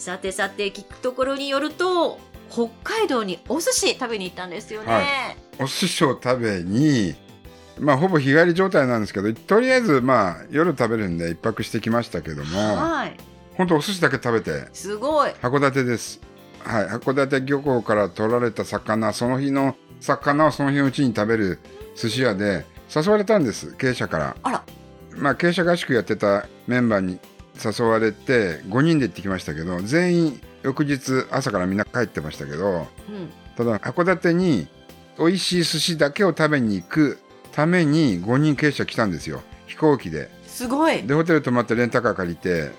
さてさて聞くところによると北海道にお寿司食べに行ったんですよね、はお寿司を食べに、まあ、ほぼ日帰り状態なんですけど、とりあえず、まあ、夜食べるんで一泊してきましたけども、はい。本当お寿司だけ食べて、すごい。函館です。はい、函館漁港から取られた魚、その日の魚をその日のうちに食べる寿司屋で、誘われたんです、経営者から。あら。まあ、経営者合宿やってたメンバーに誘われて、5人で行ってきましたけど、全員、翌日朝からみんな帰ってましたけど、うん。ただ函館に美味しい寿司だけを食べに行くために5人経営者来たんですよ。飛行機で。すごい。でホテル泊まってレンタカー借りて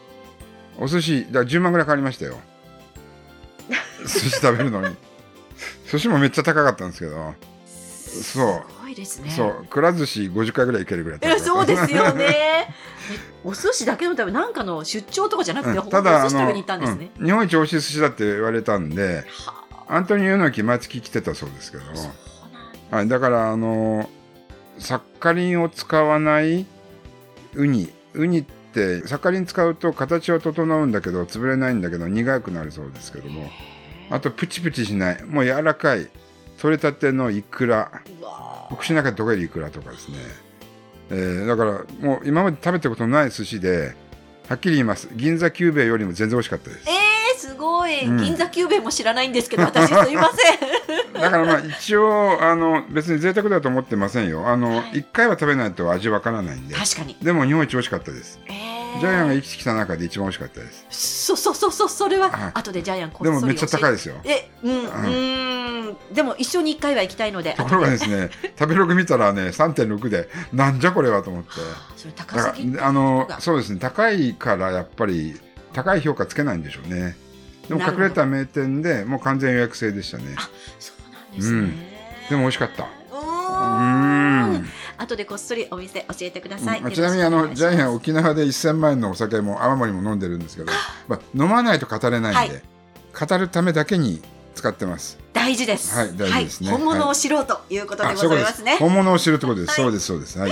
お寿司だから10万ぐらいかかりましたよ。寿司食べるのに。寿司もめっちゃ高かったんですけどそう。すごいですね。そう。くら寿司50回ぐらい行けるぐらい高いかったやそうですよね。え お寿司だけのためなんかの出張とかじゃなくて、うん。ただあの、寿司食べに行ったんですね、うん。日本一美味しい寿司だって言われたんではアントニオ猪木毎月来てたそうですけど。はい、だからあのサッカリンを使わないウニ。ウニってサッカリン使うと形は整うんだけど潰れないんだけど苦くなるそうですけども。あとプチプチしない。もう柔らかい取れたてのイクラ。口の中で溶けるイクラとかですね、えーだからもう今まで食べたことのない寿司ではっきり言います。銀座久兵衛よりも全然美味しかったです。えー、すごい、うん。銀座久兵衛も知らないんですけど私すいません。だからまあ一応あの別に贅沢だと思ってませんよ。あの、はい。一回は食べないと味わからないんで。確かに。でも日本一美味しかったです。えー、ジャイアンが生きてきた中で一番美味しかったです。そうそうそうそうそれは、はい後でジャイアンこっでもめっちゃ高いいですよ。えうんうーんでも一緒に一回は行きたいのでところがですね、食べログ見たらね、3.6で、なんじゃこれはと思って。それ高だすぎあのが、そうですね、高いからやっぱり、高い評価つけないんでしょうね。でも隠れた名店でもう完全予約制でしたね。そうなんですね、うんでも美味しかった。うん。後でこっそりお店教えてください、うん。ちなみにあのジャイアンン沖縄で1000万円のお酒も泡盛も飲んでるんですけど、まあ、飲まないと語れないんで、語るためだけに使ってます。大事です。はい大事ですね。はい。本物を知ろうということでございますね。本物を知るってことです。はい。そうですそうです。はい。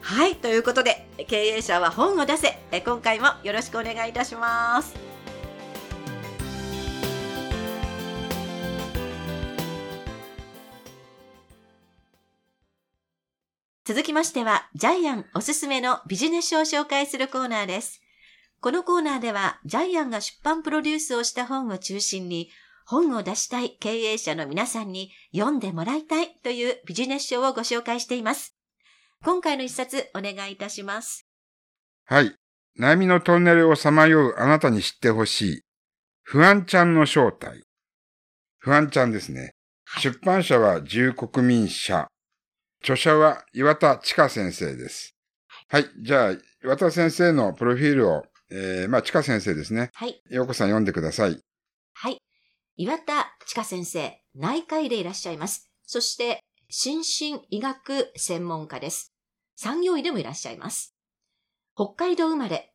はい。ということで経営者は本を出せ。え今回もよろしくお願いいたします続きましては、ジャイアンおすすめのビジネス書を紹介するコーナーです。このコーナーでは、ジャイアンが出版プロデュースをした本を中心に、本を出したい経営者の皆さんに読んでもらいたいというビジネス書をご紹介しています。今回の一冊お願いいたします。はい。悩みのトンネルをさまようあなたに知ってほしい。不安ちゃんの正体。不安ちゃんですね。はい出版社は自由国民社。著者は岩田千佳先生です。はい。じゃあ、岩田先生のプロフィールを、えー、まあ、千佳先生ですね。はい。ようこさん読んでください。はい。岩田千佳先生、内科医でいらっしゃいます。そして、心身医学専門家です。産業医でもいらっしゃいます。北海道生まれ、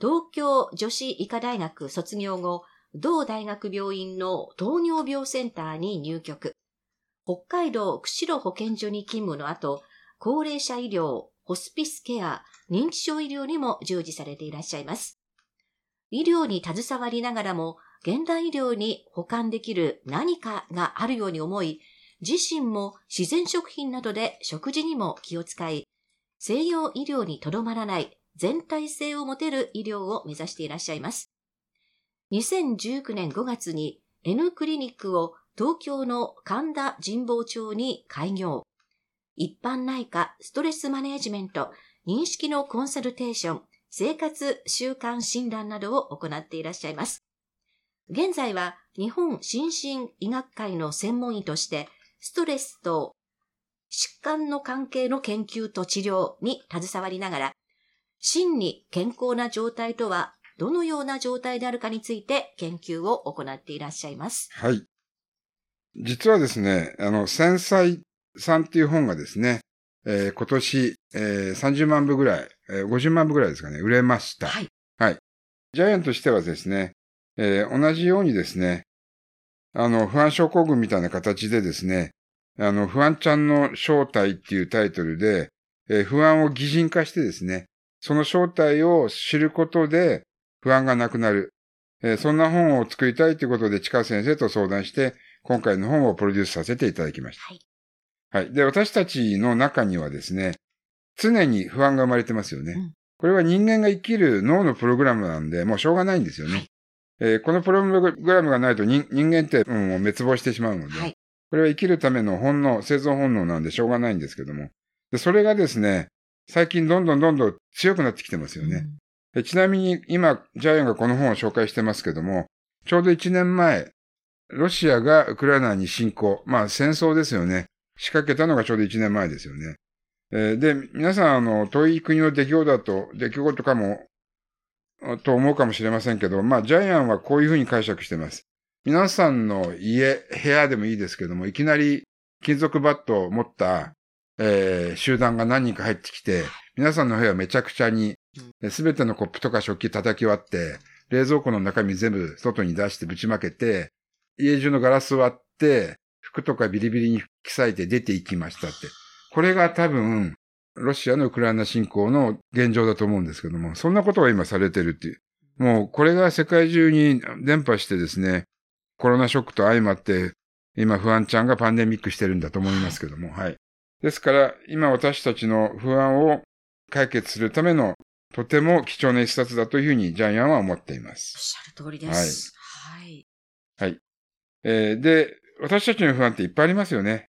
東京女子医科大学卒業後、同大学病院の糖尿病センターに入局。北海道釧路保健所に勤務の後、高齢者医療、ホスピスケア、認知症医療にも従事されていらっしゃいます。医療に携わりながらも、現代医療に保管できる何かがあるように思い、自身も自然食品などで食事にも気を使い、西洋医療にとどまらない全体性を持てる医療を目指していらっしゃいます。2019年5月に N クリニックを東京の神田神保町に開業。一般内科ストレスマネジメント、認識のコンサルテーション、生活習慣診断などを行っていらっしゃいます。現在は日本心身医学会の専門医として、ストレスと疾患の関係の研究と治療に携わりながら、真に健康な状態とはどのような状態であるかについて研究を行っていらっしゃいます。はい。実はですね、あの、繊細さんっていう本がですね、えー今年、えー30万部ぐらい、えー50万部ぐらいですかね、売れました。はい。ジャイアンとしてはですね、えー同じようにですね、あの、不安症候群みたいな形でですね、あの、不安ちゃんの正体っていうタイトルで、えー不安を擬人化してですね、その正体を知ることで不安がなくなる。えーそんな本を作りたいということで、チカ先生と相談して、今回の本をプロデュースさせていただきました。はい。はい。で、私たちの中にはですね、常に不安が生まれてますよね。うんこれは人間が生きる脳のプログラムなんで、もうしょうがないんですよね。はいえーこのプログラムがないと人人間って、うんもう滅亡してしまうので、はい。これは生きるための本能、生存本能なんでしょうがないんですけども。で、それがですね、最近どんどんどんどん強くなってきてますよね。でちなみに今、ジャイアンがこの本を紹介してますけども、ちょうど1年前、ロシアがウクライナに侵攻、まあ戦争ですよね。仕掛けたのがちょうど1年前ですよね。えーで、皆さん、あの、遠い国の出来事だと、出来事かも、あと思うかもしれませんけど、まあ、ジャイアンはこういうふうに解釈してます。皆さんの家、部屋でもいいですけども、いきなり金属バットを持った、えー集団が何人か入ってきて、皆さんの部屋をめちゃくちゃに、すべてのコップとか食器叩き割って、冷蔵庫の中身全部外に出してぶちまけて、家中のガラス割って、服とかビリビリに吹き裂いて出ていきましたって。これが多分、ロシアのウクライナ侵攻の現状だと思うんですけども、そんなことが今されてるっていう。もうこれが世界中に伝播してですね、コロナショックと相まって、今不安ちゃんがパンデミックしてるんだと思いますけども、はい。ですから、今私たちの不安を解決するためのとても貴重な一冊だというふうにジャイアンは思っていまおっす。しゃる通りです。はい。えーで、私たちの不安っていっぱいありますよね。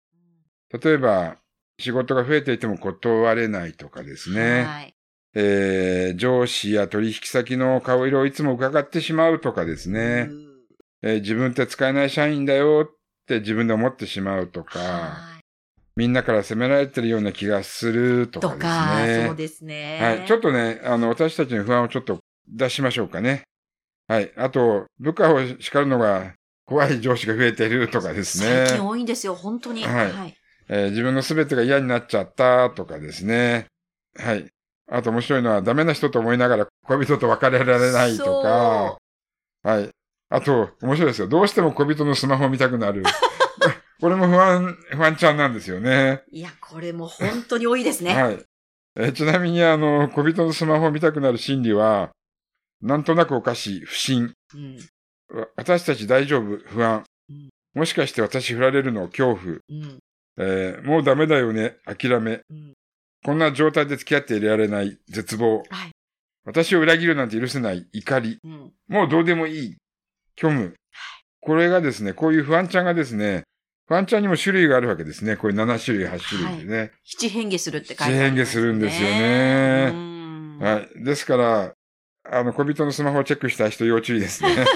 例えば、仕事が増えていても断れないとかですね。はい。えー上司や取引先の顔色をいつも伺ってしまうとかですね。うんえー自分って使えない社員だよって自分で思ってしまうとか、はみんなから責められてるような気がするとかですか、ね。そうですね。はい。ちょっとね、あの、私たちの不安をちょっと出しましょうかね。はい。あと、部下を叱るのが怖い上司が増えているとかですね。最近多いんですよ、本当に。はいはい。えー自分の全てが嫌になっちゃったとかですね。はい。あと面白いのはダメな人と思いながら恋人と別れられないとか。はい。あと、面白いですよ。どうしても恋人のスマホを見たくなる。これも不安、不安ちゃんなんですよね。いや、これも本当に多いですね。はい。えーちなみに、あの、恋人のスマホを見たくなる心理は、なんとなくおかしい、不審。うん。わ私たち大丈夫、不安うん。もしかして私振られるの恐怖？うん。えーもうダメだよね、諦め。うん。こんな状態で付き合っていられない、絶望。はい。私を裏切るなんて許せない、怒り。うん。もうどうでもいい、虚無。これがですね、こういう不安ちゃんがですね、不安ちゃんにも種類があるわけですね。これ7種類、8種類でね。七変化するって書いてあります、ね。七変化するんですよねうん。はい。ですから、あの、小人のスマホをチェックした人要注意ですね。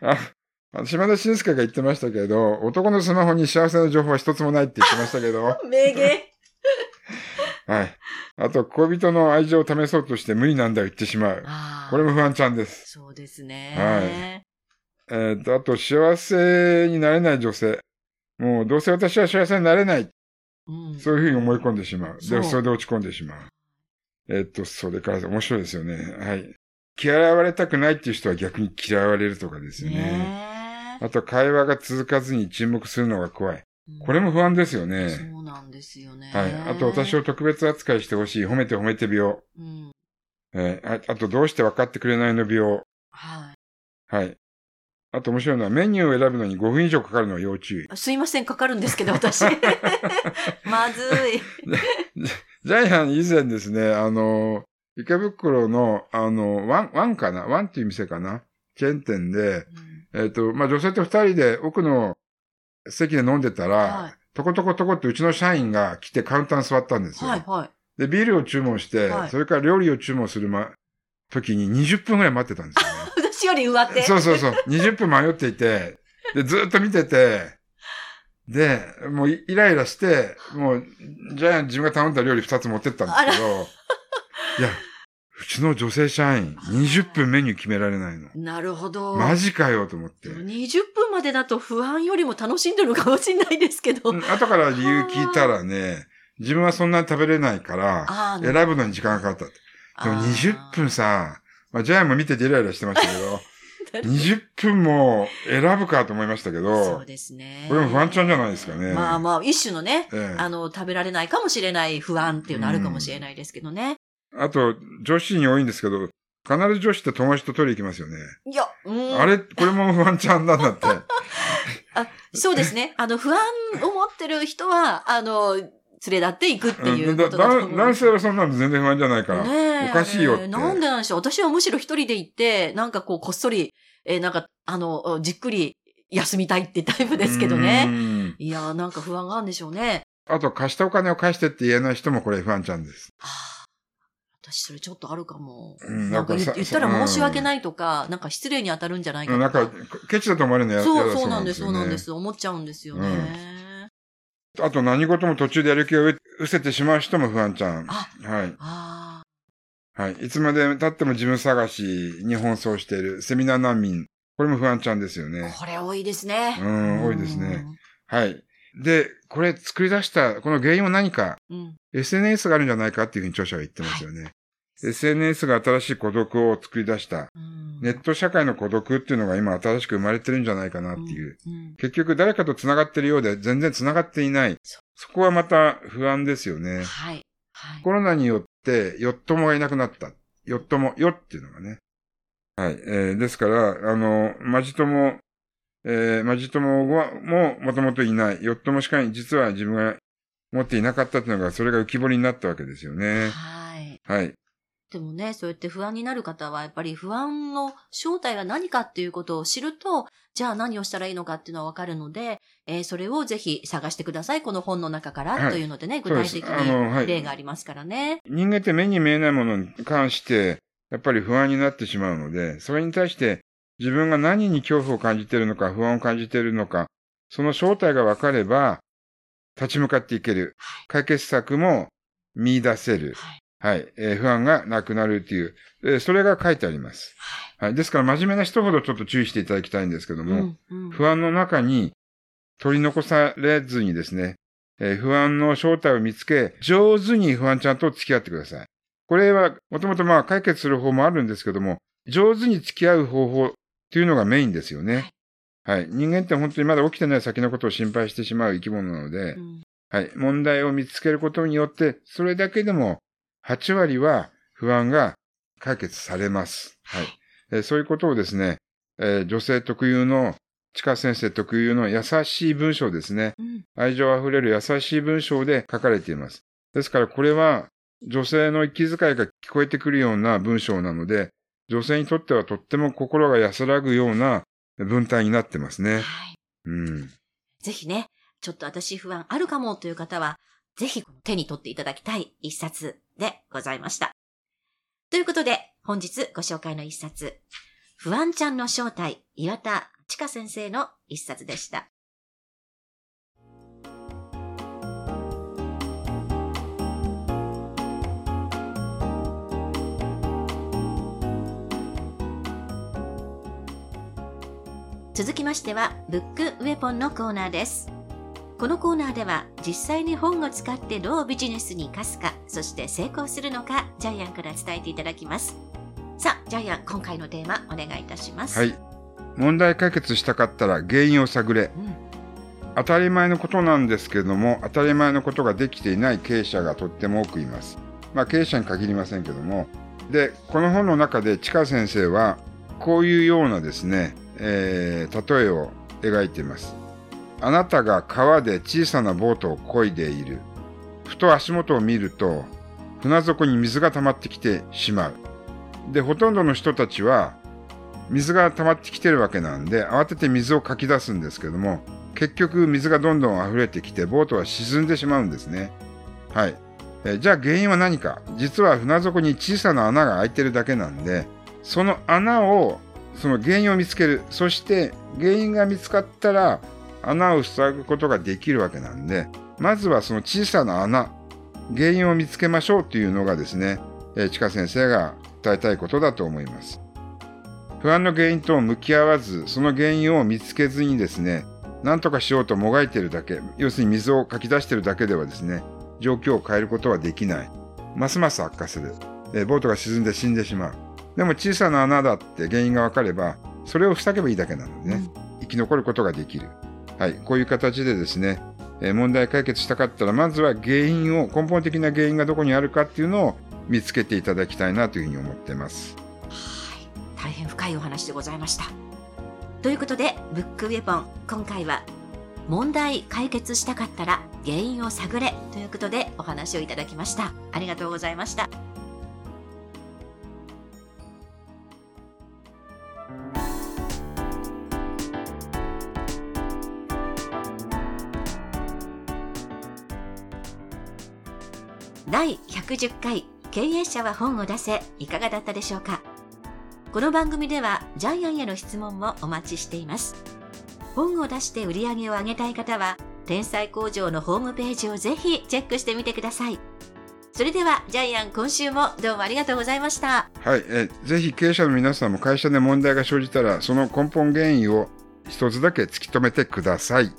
ああの島田紳介が言ってましたけど、男のスマホに幸せな情報は一つもないって言ってましたけど、名言。はい。あと、恋人の愛情を試そうとして無理なんだよ言ってしまう。これも不安ちゃんです。そうですね。はいえーと、あと、幸せになれない女性。もう、どうせ私は幸せになれない。うん。そういうふうに思い込んでしまう。で、それで落ち込んでしまう。えっと、それから面白いですよね。はい。嫌われたくないっていう人は逆に嫌われるとかですよね。ねあと、会話が続かずに沈黙するのが怖い。えこれも不安ですよね。そうなんですよね。はい。あと、私を特別扱いしてほしい。褒めて褒めて病。うん。えーああと、どうして分かってくれないの病。ははい。あと面白いのは、メニューを選ぶのに5分以上かかるのは要注意。い。すいません、かかるんですけど、私。まずい。ジャイアン以前ですね、あの、池袋の、あの、ワン、ワンかな？ワンっていう店かな？チェーン店で、えっ、と、まあ、女性と二人で奥の席で飲んでたら、はいとことことこってうちの社員が来てカウンターに座ったんですよ。はい、はい。で、ビールを注文して、はいそれから料理を注文するま、時に20分ぐらい待ってたんですよね。私より上手。そうそうそう。20分迷っていて、で、ずっと見てて、で、もうイイライラして、もう、ジャイアン自分が頼んだ料理2つ持ってったんですけど、いや、うちの女性社員、20分メニュー決められないの。なるほど。マジかよと思って。20分までだと不安よりも楽しんでるのかもしれないですけど。うん後から理由聞いたらね、自分はそんなに食べれないから、選ぶのに時間がかかった。でもあー20分さ、まあ、ジャイアンも見ててイライラしてましたけど、20分も選ぶかと思いましたけそどう、ですね。これも不安ちゃんじゃないですかね。まあまあ、一種のね、ええあの、食べられないかもしれない不安っていうのあるかもしれないですけどね。あと、女子に多いんですけど、必ず女子って友達と取り行きますよね。いや、うん。あれ、これも不安ちゃんなんだって。そうですね。あの、不安を持ってる人は、あの、連れ立っていくっていうことだと思うだ男性はそんなの全然不安じゃないから。ねえおかしいよってなんでなんでしょう私はむしろ一人で行って、なんかこう、こっそり、えーなんか、あの、じっくり休みたいってタイプですけどうね。んいやー、なんか不安があるんでしょうね。あと、貸したお金を返してって言えない人もこれ不安ちゃんです。はあ、私それちょっとあるかも。うんなんか言ったら申し訳ないとか、なんか失礼に当たるんじゃないかとなんか、ケチだと思われるのやそう、そうなんです、そうなんです。思っちゃうんですよね。あと何事も途中でやる気を失せてしまう人も不安ちゃん。あはい。あはい。いつまで経っても自分探しに奔走しているセミナー難民。これも不安ちゃんですよあ、ね。これ多いですね。うん多いですね。はい。で、これ作り出した、この原因は何か、うん。うん。SNS があるんじゃないかっていうふうに著者は言ってますよね。SNS が新しい孤独を作り出した。うんネット社会の孤独っていうのが今新しく生まれてるんじゃないかなっていう。うん。結局誰かと繋がってるようで全然繋がっていない。そそこはまた不安ですよね。はい。はい。コロナによって、よっともがいなくなった。よっとも、よっていうのがね。はい。えーですから、あの、マジ友、えー、マジ友は、も、もともといない。よっともしかに、実は自分が持っていなかったっていうのが、それが浮き彫りになったわけですよね。はい。はい。でもね、そうやって不安になる方は、やっぱり不安の正体が何かっていうことを知ると、じゃあ何をしたらいいのかっていうのはわかるので、えーそれをぜひ探してください。この本の中から、はいというのでね、具体的に例がありますからね。人間って目に見えないものに関して、やっぱり不安になってしまうので、それに対して自分が何に恐怖を感じているのか、不安を感じているのか、その正体が分かれば、立ち向かっていける。解決策も見出せる。はい。はい。えー不安がなくなるっていう、えーそれが書いてあります。はい。ですから真面目な人ほどちょっと注意していただきたいんですけども、うんうん不安の中に取り残されずにですね、えー不安の正体を見つけ、上手に不安ちゃんと付き合ってください。これは、もともとまあ解決する方もあるんですけども、上手に付き合う方法っていうのがメインですよね。はい。人間って本当にまだ起きてない先のことを心配してしまう生き物なので、うんはい。問題を見つけることによって、それだけでも8割は不安が解決されます。はい。えーそういうことをですね、えー女性特有の、地下先生特有の優しい文章ですね。うん愛情あふれる優しい文章で書かれています。ですからこれは女性の息遣いが聞こえてくるような文章なので、女性にとってはとっても心が安らぐような文体になってますね。はい。うん。ぜひね、ちょっと私不安あるかもという方は、ぜひ手に取っていただきたい一冊でございました。ということで、本日ご紹介の一冊、不安ちゃんの正体、岩田千佳先生の一冊でした。続きましては、ブックウェポンのコーナーです。このコーナーでは、実際に本を使ってどうビジネスに生かすか、そして成功するのか、ジャイアンから伝えていただきます。さあ、ジャイアン、今回のテーマ、お願いいたします。はい。問題解決したかったら原因を探れ。うん。当たり前のことなんですけれども、当たり前のことができていない経営者がとっても多くいます。まあ経営者に限りませんけども。で、この本の中でチカ先生は、こういうようなですね、えー例えを描いています。あなたが川で小さなボートを漕いでいる。ふと足元を見ると、船底に水が溜まってきてしまう。で、ほとんどの人たちは、水が溜まってきてるわけなんで、慌てて水をかき出すんですけども、結局水がどんどん溢れてきて、ボートは沈んでしまうんですね。はい。えじゃあ原因は何か？実は船底に小さな穴が開いてるだけなんで、その穴を、その原因を見つける。そして原因が見つかったら、穴を塞ぐことができるわけなんで、まずはその小さな穴、原因を見つけましょうというのがですね、えー、近先生が訴えたいことだと思います。不安の原因と向き合わず、その原因を見つけずにですね、何とかしようともがいているだけ、要するに水をかき出しているだけではですね、状況を変えることはできない。ますます悪化する。えボートが沈んで死んでしまう。でも小さな穴だって原因が分かれば、それを塞げばいいだけなのでね、生き残ることができる。はい、こういう形でですね、え問題解決したかったら、まずは原因を、根本的な原因がどこにあるかっていうのを見つけていただきたいなというふうに思ってます。はい。大変深いお話でございました。ということで、ブックウェポン、今回は、問題解決したかったら原因を探れということでお話をいただきました。ありがとうございました。110回経営者は本を出せいかがだったでしょうか？この番組ではジャイアンへの質問もお待ちしています。本を出して売り上げを上げたい方は天才工場のホームページをぜひチェックしてみてください。それではジャイアン今週もどうもありがとうございました。はい、えぜひ経営者の皆さんも会社で問題が生じたら、その根本原因を一つだけ突き止めてください。